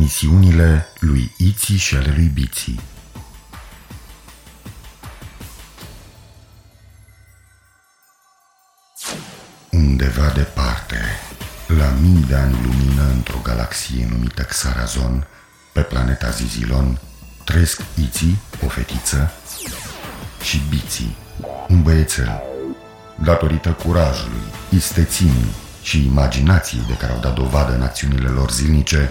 Misiunile lui Iții și ale lui Biții Undeva departe, la mii de ani lumină într-o galaxie numită Xarazon, pe planeta Zizilon, trăiesc Iții, o fetiță, și Biții, un băiețel. Datorită curajului, istețimii și imaginației de care au dat dovadă în acțiunile lor zilnice,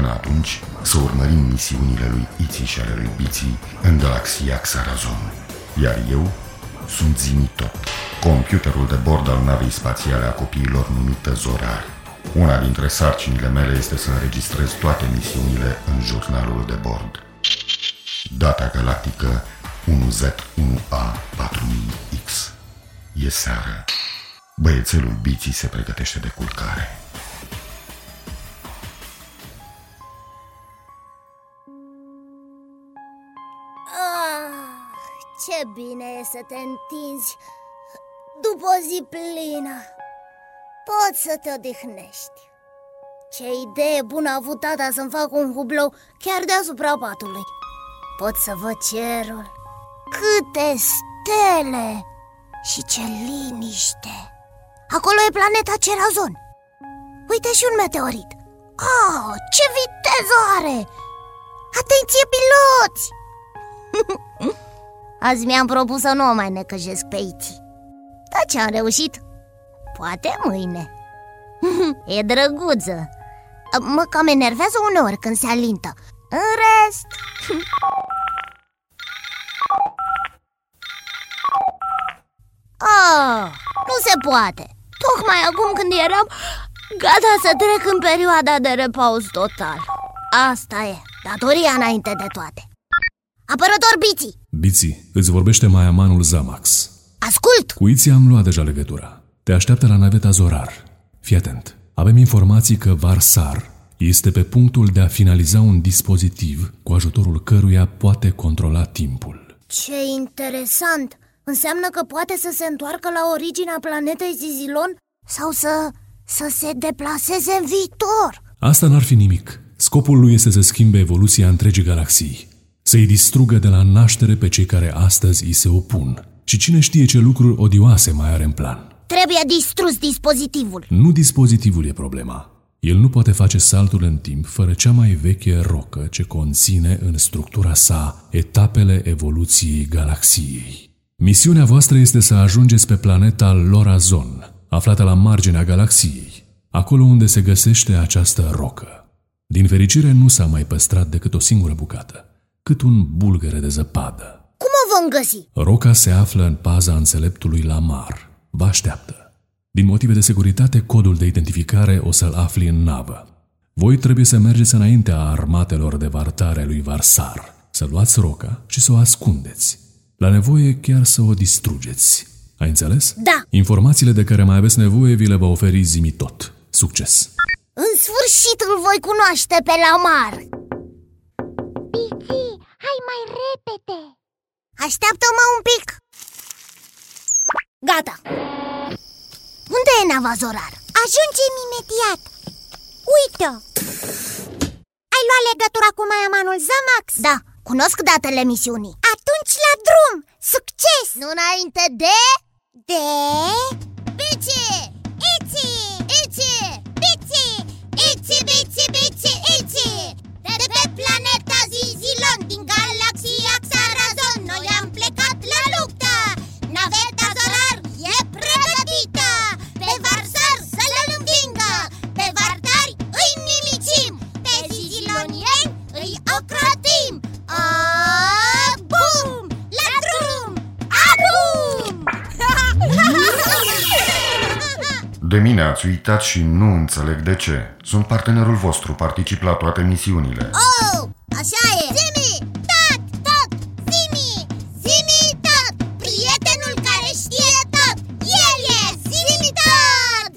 Până atunci, să urmărim misiunile lui Iții și ale lui Biții în galaxia Xarazon. Iar eu sunt Zimitot, computerul de bord al navei spațiale a copiilor numită Zorar. Una dintre sarcinile mele este să înregistrez toate misiunile în jurnalul de bord. Data galactică 1Z1A4000X. E seară. Băiețelul Biții se pregătește de culcare. Ce bine e să te întinzi după o zi plină. Poți să te odihnești. Ce idee bună a avut tata să-mi fac un hublou chiar deasupra patului. Pot să văd cerul. Câte stele! Și ce liniște! Acolo e planeta Cerazon. Uite și un meteorit. Oh, ce viteză are! Atenție, piloți! Azi mi-am propus să nu o mai necăjesc pe Iti. Dar ce am reușit? Poate mâine. E drăguță. Mă cam enervează uneori când se alintă. În rest... Oh, nu se poate. Tocmai acum când eram gata să trec în perioada de repaus total. Asta e, datoria înainte de toate Apărător Biții Biții, îți vorbește Maiamanul Zamax. Ascult! Cu Iții am luat deja legătura. Te așteaptă la naveta Zorar. Fii atent. Avem informații că Varsar este pe punctul de a finaliza un dispozitiv cu ajutorul căruia poate controla timpul. Ce interesant! Înseamnă că poate să se întoarcă la originea planetei Zizilon sau să, să se deplaseze în viitor Asta n-ar fi nimic. Scopul lui este să schimbe evoluția întregii galaxii, să-i distrugă de la naștere pe cei care astăzi îi se opun. Și cine știe ce lucruri odioase mai are în plan. Trebuie distrus dispozitivul Nu dispozitivul e problema. El nu poate face saltul în timp fără cea mai veche rocă ce conține în structura sa etapele evoluției galaxiei. Misiunea voastră este să ajungeți pe planeta Lorazon, aflată la marginea galaxiei, acolo unde se găsește această rocă. Din fericire nu s-a mai păstrat decât o singură bucată, cât un bulgăre de zăpadă. Cum o vom găsi? Roca se află în paza înțeleptului Lamar. Vă așteaptă. Din motive de securitate, codul de identificare o să-l afli în navă. Voi trebuie să mergeți înaintea armatelor de vartare a lui Varsar, să luați roca și să o ascundeți. La nevoie chiar să o distrugeți. Ai înțeles? Da. Informațiile de care mai aveți nevoie vi le va oferi Zimitot. Succes! În sfârșit îl voi cunoaște pe Lamar Biții, hai mai repede! Așteaptă-mă un pic Gata Unde e nava Zorar? Ajungem imediat! Uite-o! Ai luat legătura cu Maiamanul Zamax? Da, cunosc datele misiunii Atunci la drum! Succes! Nu înainte de... De... Bici! Iți! Ici! Biți! Ici, bici, bici, ici! De pe planeta Zizilon din galaxia De mine ați uitat și nu înțeleg de ce. Sunt partenerul vostru, particip la toate misiunile. Oh, așa e! Zimi! Tot! Tot! Zimi! Zimi tot! Prietenul care știe tot! El e Zimi tot!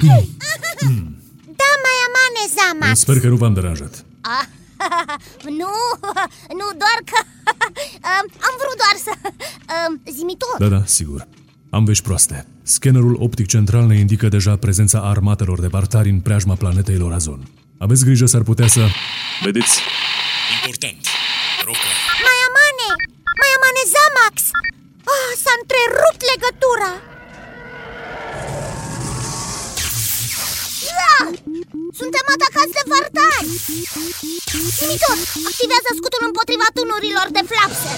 da, mai amane, zama. Sper că nu v-am deranjat. Nu, nu, doar că am vrut doar să... Zimi tot! Da, da, sigur. Am vești proaste Scannerul optic central ne indică deja prezența armatelor de bartari în preajma planetei Lorazon Aveți grijă, s-ar putea să... Vedeți? Important Roca Mai amane, mai amane, Zamax oh, S-a întrerupt legătura Da! Suntem atacați de vartari Simitor, activează scutul împotriva tunurilor de flapse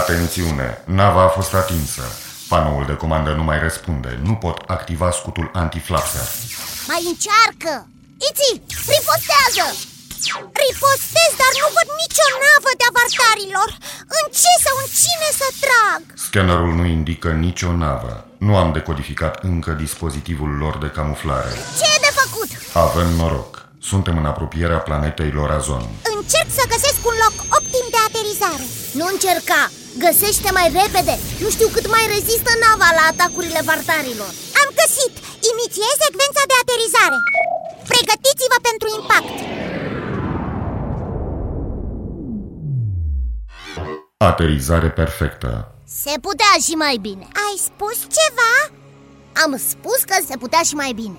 Atențiune! Nava a fost atinsă. Panoul de comandă nu mai răspunde. Nu pot activa scutul antiflapser. Mai încearcă Iți, ripostează Ripostez, dar nu văd nicio navă de avartarilor În ce sau în cine să trag? Scannerul nu indică nicio navă. Nu am decodificat încă dispozitivul lor de camuflare. Ce e de făcut? Avem noroc. Suntem în apropierea planetei Lorazon. Încerc să găsesc un loc optim de aterizare. Nu încerca, găsește mai repede. Nu știu cât mai rezistă nava la atacurile vartarilor. Am găsit! Inițiez secvența de aterizare. Pregătiți-vă pentru impact. Aterizare perfectă. Se putea și mai bine. Ai spus ceva? Am spus că se putea și mai bine.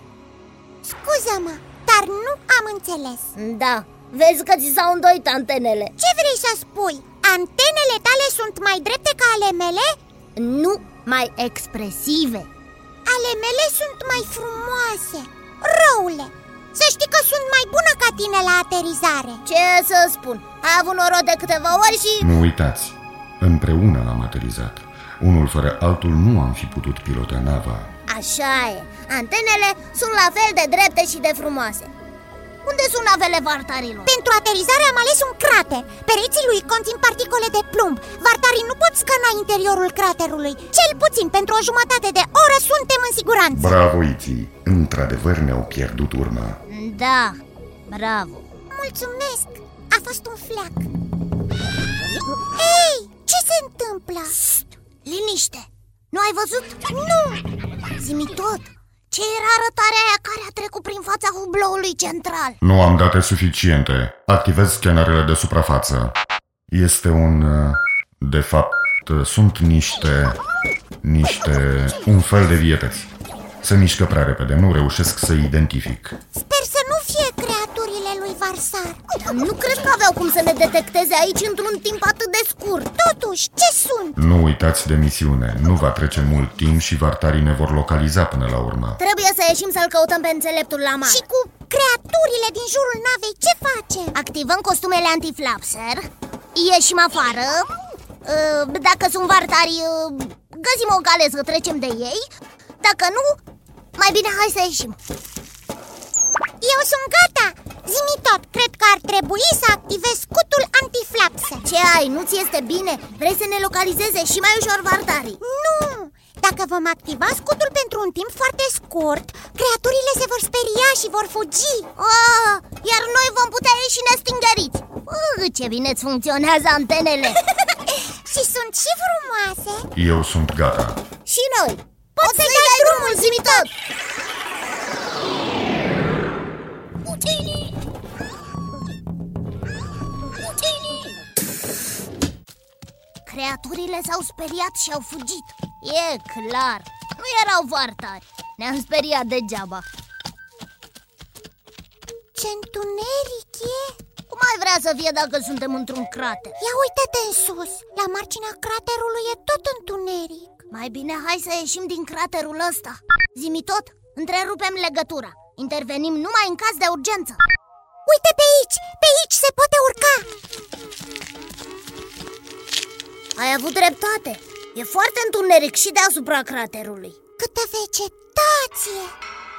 Scuză-mă, dar nu am înțeles Da, vezi că ți s-au îndoit antenele Ce vrei să spui? Antenele tale sunt mai drepte ca ale mele? Nu mai expresive Ale mele sunt mai frumoase Răule, să știi că sunt mai bună ca tine la aterizare Ce să spun, ai avut noroc de câteva ori și... Nu uitați, împreună am aterizat. Unul fără altul nu am fi putut pilota nava. Așa e, antenele sunt la fel de drepte și de frumoase. Unde sunt navele vartarilor? Pentru aterizare am ales un crater. Pereții lui conțin particole de plumb. Vartarii nu pot scăna interiorul craterului. Cel puțin pentru o jumătate de oră suntem în siguranță. Bravo, Iti! Într-adevăr ne-au pierdut urma. Da, bravo. Mulțumesc, a fost un fleac. Ei, ce se întâmplă? Liniște, nu ai văzut? Nu, Zimi tot Ce era arătarea aia care a trecut prin fața hubloului central? Nu am date suficiente. Activez scanerele de suprafață. Este un... uh, De fapt, uh, sunt niște... Niște... Un fel de vietăți. Se mișcă prea repede, nu reușesc să identific. sper Nu cred că aveau cum să ne detecteze aici într-un timp atât de scurt Totuși, ce sunt? Nu uitați de misiune. Nu va trece mult timp și vartarii ne vor localiza până la urmă. Trebuie să ieșim să-l căutăm pe înțeleptul la mare Și cu creaturile din jurul navei, ce facem? Activăm costumele antiflapser Ieșim afară Uh, Dacă sunt vartari uh, Găsim o cale să trecem de ei Dacă nu, mai bine hai să ieșim Eu sunt gata! Zimi tot, cred că ar trebui să activez scutul antiflapse Ce ai, nu ți este bine? Vrei să ne localizeze și mai ușor vartarii. Nu! Dacă vom activa scutul pentru un timp foarte scurt, creaturile se vor speria și vor fugi. Oh, Iar noi vom putea ieși nestingeriți. Uh, Ce bine îți funcționează antenele. Și sunt și frumoase. Eu sunt gata. Și noi. Poți să-i dai drumul, zimi tot Creaturile s-au speriat și au fugit. E clar, nu erau vartari. Ne-am speriat degeaba. Ce întuneric e. Cum ai vrea să fie dacă suntem într-un crater? Ia uite-te în sus, la marginea craterului e tot întuneric. Mai bine hai să ieșim din craterul ăsta. Zimi tot, întrerupem legătura. Intervenim numai în caz de urgență. Uite pe aici, pe aici se poate urca Ai avut dreptate. E foarte întuneric și deasupra craterului. Câtă vegetație!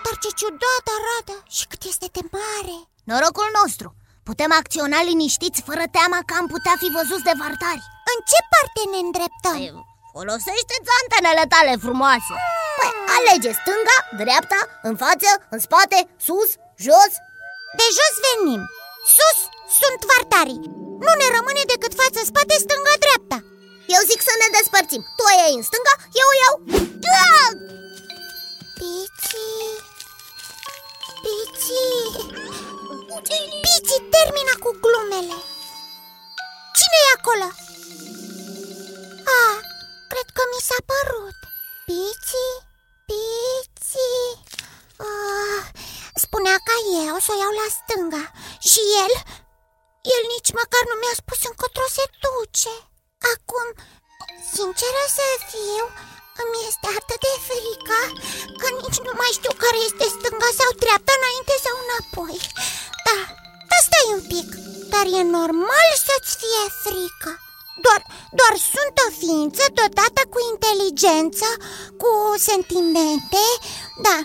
Dar ce ciudat arată și cât este de mare. Norocul nostru. Putem acționa liniștiți fără teama că am putea fi văzuți de vartari. În ce parte ne îndreptăm? Păi, Folosește-ți antenele tale frumoase. Păi, alege stânga, dreapta, în față, în spate, sus, jos. De jos venim. Sus sunt vartarii. Nu ne rămâne decât față, spate, stânga, dreapta Eu zic să ne despărțim. Tu o iei în stânga, eu o iau. Ah! Pici. Piții! Piții, termina cu glumele. Cine e acolo? Ah, cred că mi s-a părut. Piții, Piții ah, Spunea ca eu să o iau la stânga. Și el, el nici măcar nu mi-a spus încotro se duce Acum, sinceră să fiu, îmi este atât de frică Că nici nu mai știu care este stânga sau dreapta înainte sau înapoi. Da, da stai un pic Dar e normal să-ți fie frică. Doar, doar sunt o ființă dotată cu inteligență, cu sentimente. Da,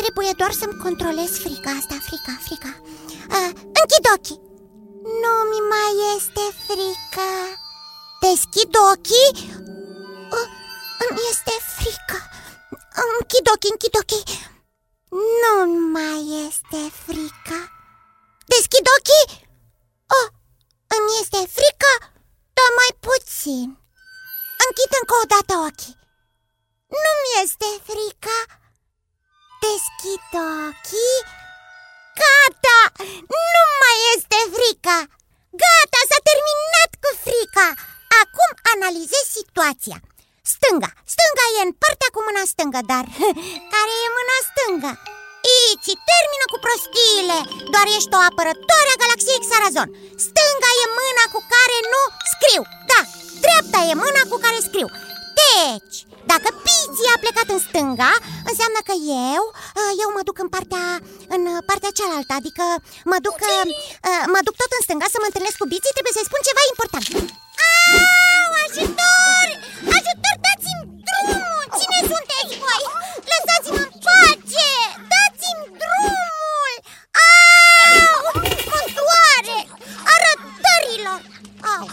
trebuie doar să-mi controlez frica asta, frica, frica. Închid ochii. Nu mi mai este frică Deschid ochii. Îmi este frică. Închid ochii, închid ochii. Nu mai este frică. Deschid ochii. Oh, Îmi este frică Dar mai puțin. Închid încă o dată ochii. Nu-mi este frică. Deschid ochii. Gata! Nu mai este frică. Gata, s-a terminat cu frica Acum analizez situația. Stânga, stânga e în partea cu mâna stângă, dar care e mâna stângă? Iți, termină cu prostiile. Doar ești o apărătoare a galaxiei Xarazon. Stânga e mâna cu care nu scriu. Da, dreapta e mâna cu care scriu. Deci, dacă Pizzi a plecat în stânga Înseamnă că eu, eu mă duc în partea, în partea cealaltă. Adică mă duc, mă duc tot în stânga să mă întâlnesc cu Pizzi. Trebuie să-i spun ceva important. Au, ajutor! Ajutor, dați-mi drumul! Cine sunteți voi? Lăsați-mă în pace! Dați-mi drumul! Au! Mă doare! Arătărilor! Au!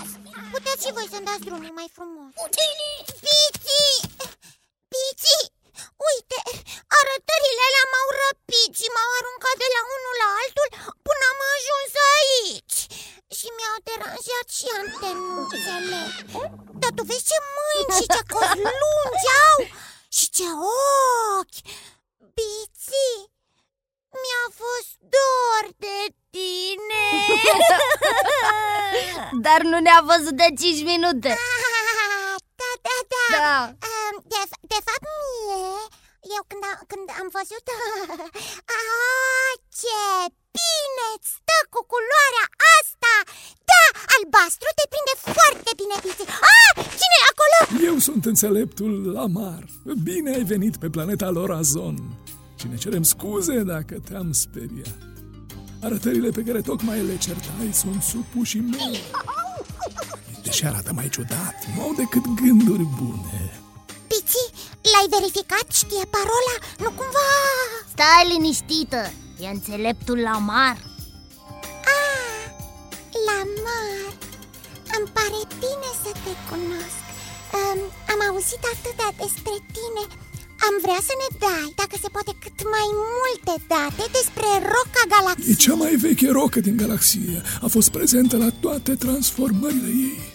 Puteți și voi să-mi dați drumul mai frumos Piții! Piții! Uite, arătările alea m-au răpit și m-au aruncat de la unul la altul până am ajuns aici Și mi-au deranjat și antenuțele Dar tu vezi ce mâini și ce cozi lungi au și ce ochi Piții, mi-a fost dor de tine Dar nu ne-a văzut de 5 minute Ah, Da, da, da, Da. Um, de, de fapt mie Eu când am, când am văzut ah, Ce bine îți stă cu culoarea asta Da, albastru te prinde foarte bine Piți Ah, cine e acolo? Eu sunt înțeleptul Lamar. Bine ai venit pe planeta Lorazon. Și ne cerem scuze dacă te-am speriat. Arătările pe care tocmai le certai sunt supuși mei. Deși arată mai ciudat, nu au decât gânduri bune. Piți, l-ai verificat? Știe parola? Nu cumva... Stai liniștită, e înțeleptul la mar Ah, Lamar Îmi pare bine să te cunosc um, Am auzit atâtea despre tine Am vrea să ne dai, dacă se poate, cât mai multe date despre Roca E Galaxiei cea mai veche rocă din galaxie. A fost prezentă la toate transformările ei.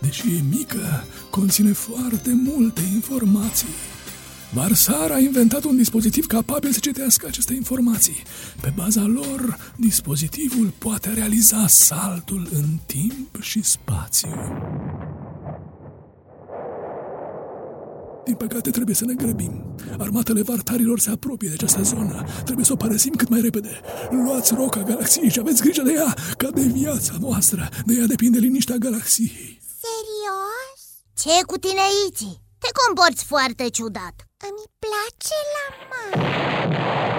Deși e mică, conține foarte multe informații. Varsar a inventat un dispozitiv capabil să citească aceste informații. Pe baza lor, dispozitivul poate realiza saltul în timp și spațiu. Din păcate trebuie să ne grăbim. Armatele vartarilor se apropie de această zonă. Trebuie să o părăsim cât mai repede. Luați roca galaxiei și aveți grijă de ea, ca de viața noastră. De ea depinde liniștea galaxiei. Serios? Ce e cu tine, Iți? Te comporți foarte ciudat Îmi place Lamar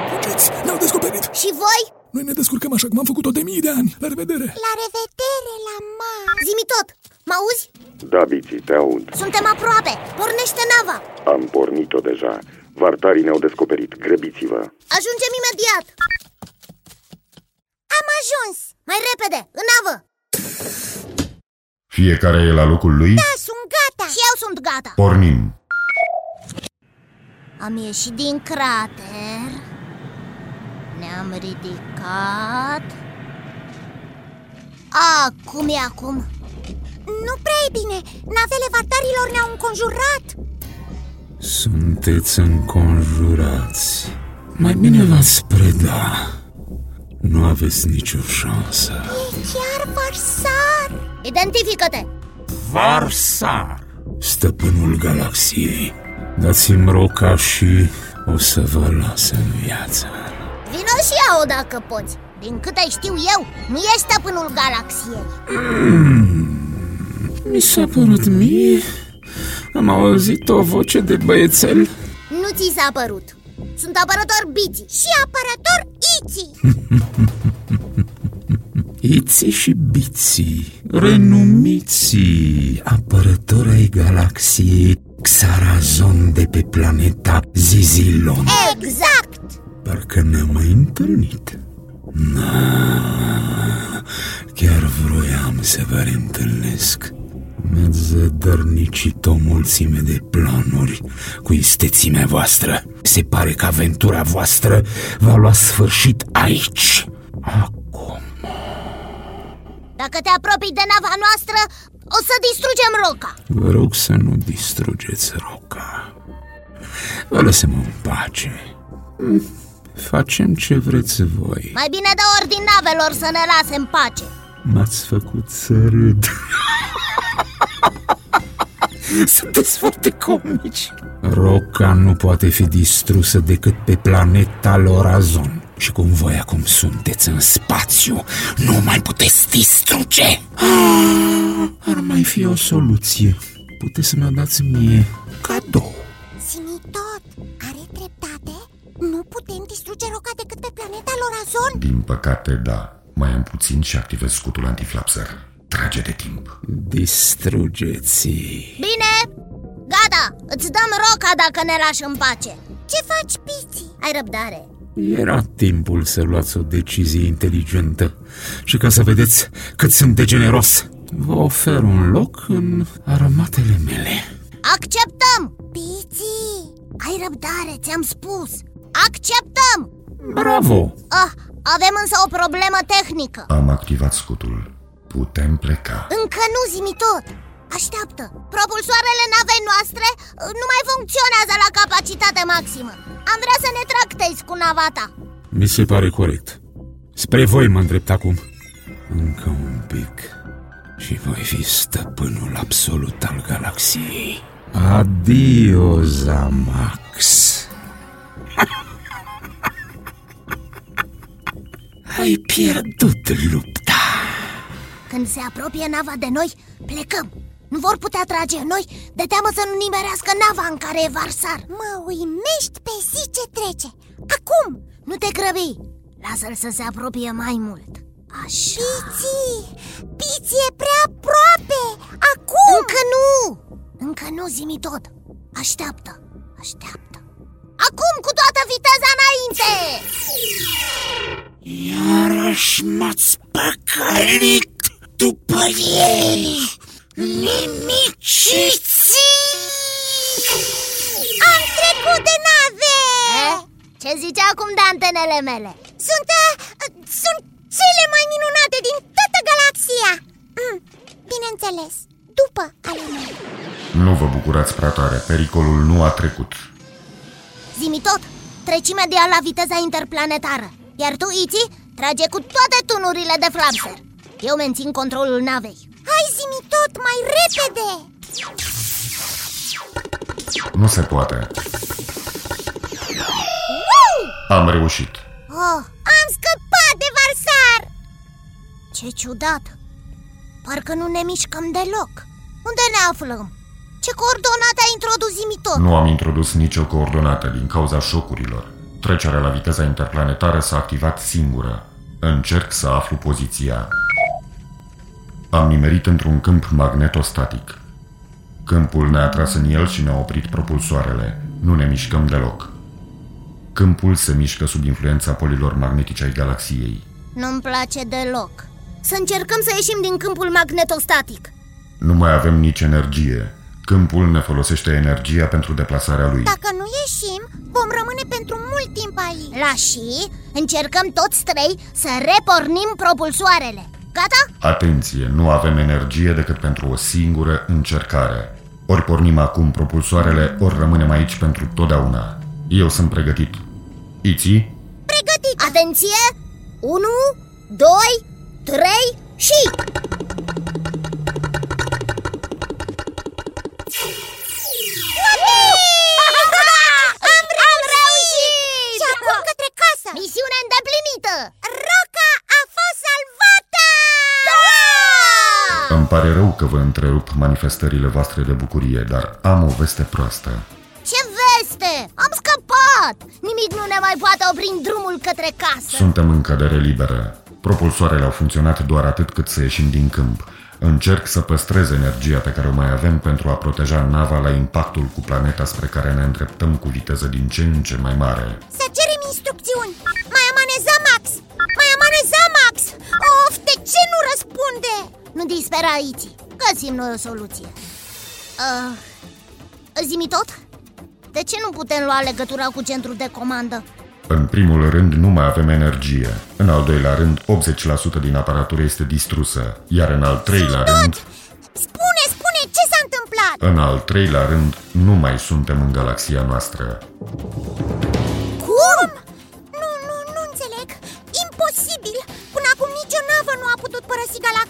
Fugiți! Ne-au descoperit! Și voi? Noi ne descurcăm așa cum am făcut-o de mii de ani. La revedere! La revedere, Lamar Zimi tot, mă auzi? Da, Biții, te aud. Suntem aproape, pornește nava Am pornit-o deja. Vartarii ne-au descoperit. Grăbiți-vă. Ajungem imediat Am ajuns Mai repede, în navă Fiecare e la locul lui? Da, sunt gata Și eu sunt gata. Pornim. Am ieșit din crater. Ne-am ridicat. Acum e acum. Nu prea e bine. Navele vartarilor ne-au înconjurat. Sunteți înconjurați. Mai bine v-ați preda. aveți nicio șansă. E chiar Varsar. Identifică-te! Varsar Stăpânul galaxiei. Dați-mi roca și o să vă las în viață. Vino și ia-o dacă poți. Din câte știu eu, nu ești stăpânul galaxiei. Mi s-a părut mie. Am auzit o voce de băiețel. Nu ți s-a părut. Sunt apărător biții Și apărător Iți Iții și biții, renumiții apărători ai galaxiei Xarazon de pe planeta Zizilon. Exact! Parcă ne-am mai întâlnit. Na, chiar vroiam să vă reîntâlnesc. Mi-ați zădărnicit o mulțime de planuri cu istețimea voastră. Se pare că aventura voastră va lua sfârșit aici. Acum Dacă te apropii de nava noastră, o să distrugem roca. Vă rog să nu distrugeți roca. Vă lăsăm în pace. Facem ce vreți voi. Mai bine dă ordin navelor să ne lase în pace. M-ați făcut să râd. Sunteți foarte comici. Roca nu poate fi distrusă decât pe planeta Lorazon Și cum voi acum sunteți în spațiu Nu mai puteți distruge ah, Ar mai fi o soluție Puteți să mi-o dați mie cadou Zimi tot, are dreptate? Nu putem distruge roca decât pe planeta Lorazon? Din păcate, da. Mai am puțin și activez scutul antiflapser. Trage de timp. Distrugeți Bine, gata, îți dăm roca dacă ne lași în pace Ce faci, Piți? Ai răbdare Era timpul să luați o decizie inteligentă Și ca să vedeți cât sunt de generos Vă ofer un loc în armatele mele Acceptăm! Piți! Ai răbdare, ți-am spus Acceptăm! Bravo! Ah, avem însă o problemă tehnică Am activat scutul. Putem pleca. Încă nu zimi tot Așteaptă. Propulsoarele navei noastre uh, nu mai funcționează la capacitate maximă. Am vrea să ne tractezi cu nava ta. Mi se pare corect. Spre voi mă îndrept acum. Încă un pic. Și voi fi stăpânul absolut al galaxiei. Adio, Zamax. Ai pierdut lupta. Când se apropie nava de noi, plecăm Nu vor putea trage în noi de teamă să nu nimerească nava în care e Varsar Mă uimești pe zi ce trece Acum! Nu te grăbi, lasă-l să se apropie mai mult Așa Piți! Piți e prea aproape! Acum! Încă nu! Încă nu zimi tot Așteaptă, așteaptă Acum cu toată viteza înainte! Iarăși m-ați păcălit după ei Nimiciți! Am trecut de nave! Eh? Ce zice acum de antenele mele? Sunt, uh, sunt cele mai minunate din toată galaxia mm, Bineînțeles, după ale mele Nu vă bucurați prea tare. Pericolul nu a trecut. Zimi tot, treci imediat la viteza interplanetară Iar tu, Iti, trage cu toate tunurile de flapser Eu mențin controlul navei Hai zimi tot mai repede! Nu se poate. Am reușit. oh, Am scăpat de Varsar! Ce ciudat Parcă nu ne mișcăm deloc Unde ne aflăm? Ce coordonate a introdus Zimi tot? Nu am introdus nicio coordonată din cauza șocurilor. Trecerea la viteza interplanetară s-a activat singură. Încerc să aflu poziția. Am nimerit într-un câmp magnetostatic. Câmpul ne-a tras în el și ne-a oprit propulsoarele. Nu ne mișcăm deloc. Câmpul se mișcă sub influența polilor magnetice ai galaxiei. Nu-mi place deloc Să încercăm să ieșim din câmpul magnetostatic Nu mai avem nici energie. Câmpul ne folosește energia pentru deplasarea lui. Dacă nu ieșim, vom rămâne pentru mult timp aici La și încercăm toți trei să repornim propulsoarele Gata? Atenție, nu avem energie decât pentru o singură încercare. Ori pornim acum propulsoarele, ori rămânem aici pentru totdeauna. Eu sunt pregătit. Iți? Pregătit! Atenție! 1, 2, 3 și... Îmi pare rău că vă întrerup manifestările voastre de bucurie, dar am o veste proastă. Ce veste! Am scăpat! Nimic nu ne mai poate opri în drumul către casă Suntem în cădere liberă. Propulsoarele au funcționat doar atât cât să ieșim din câmp. Încerc să păstrez energia pe care o mai avem pentru a proteja nava la impactul cu planeta spre care ne îndreptăm cu viteză din ce în ce mai mare. Să cerem instrucțiuni Nu dispera, Iti Găsim noi o soluție uh, Zimi tot? De ce nu putem lua legătura cu centrul de comandă? În primul rând, nu mai avem energie. În al doilea rând, 80% din aparatură este distrusă. Iar în al treilea rând, Spune, spune, ce s-a întâmplat? în al treilea rând, nu mai suntem în galaxia noastră.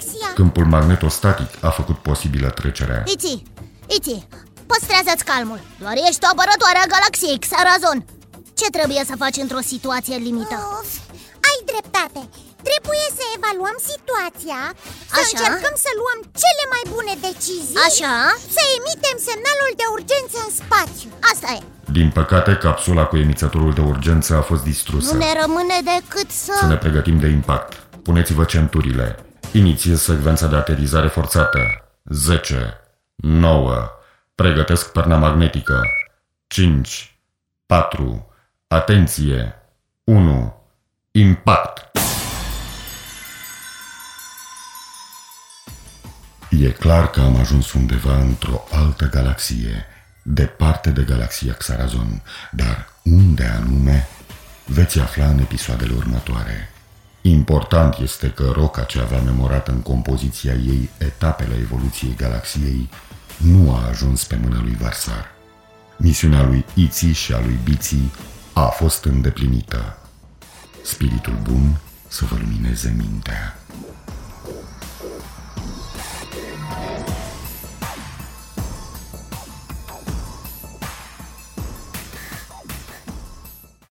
Părăsi galaxia Câmpul magnetostatic a făcut posibilă trecerea. Iti, Iti, păstrează-ți calmul Doar ești o apărătoare a galaxiei, Xarazon Ce trebuie să faci într-o situație limită? Of, ai dreptate Trebuie să evaluăm situația Să Așa. încercăm să luăm cele mai bune decizii Așa? Să emitem semnalul de urgență în spațiu Asta e Din păcate, capsula cu emițătorul de urgență a fost distrusă. Nu ne rămâne decât să... Să ne pregătim de impact. Puneți-vă centurile. Inițiez secvența de aterizare forțată. 10, 9, pregătesc perna magnetică. 5, 4, atenție, 1, impact. E clar că am ajuns undeva într-o altă galaxie, departe de galaxia Xarazon, dar unde anume veți afla în episoadele următoare. Important este că roca ce avea memorat în compoziția ei etapele evoluției galaxiei nu a ajuns pe mâna lui Varsar. Misiunea lui Iții și a lui Biții a fost îndeplinită. Spiritul bun să vă lumineze mintea.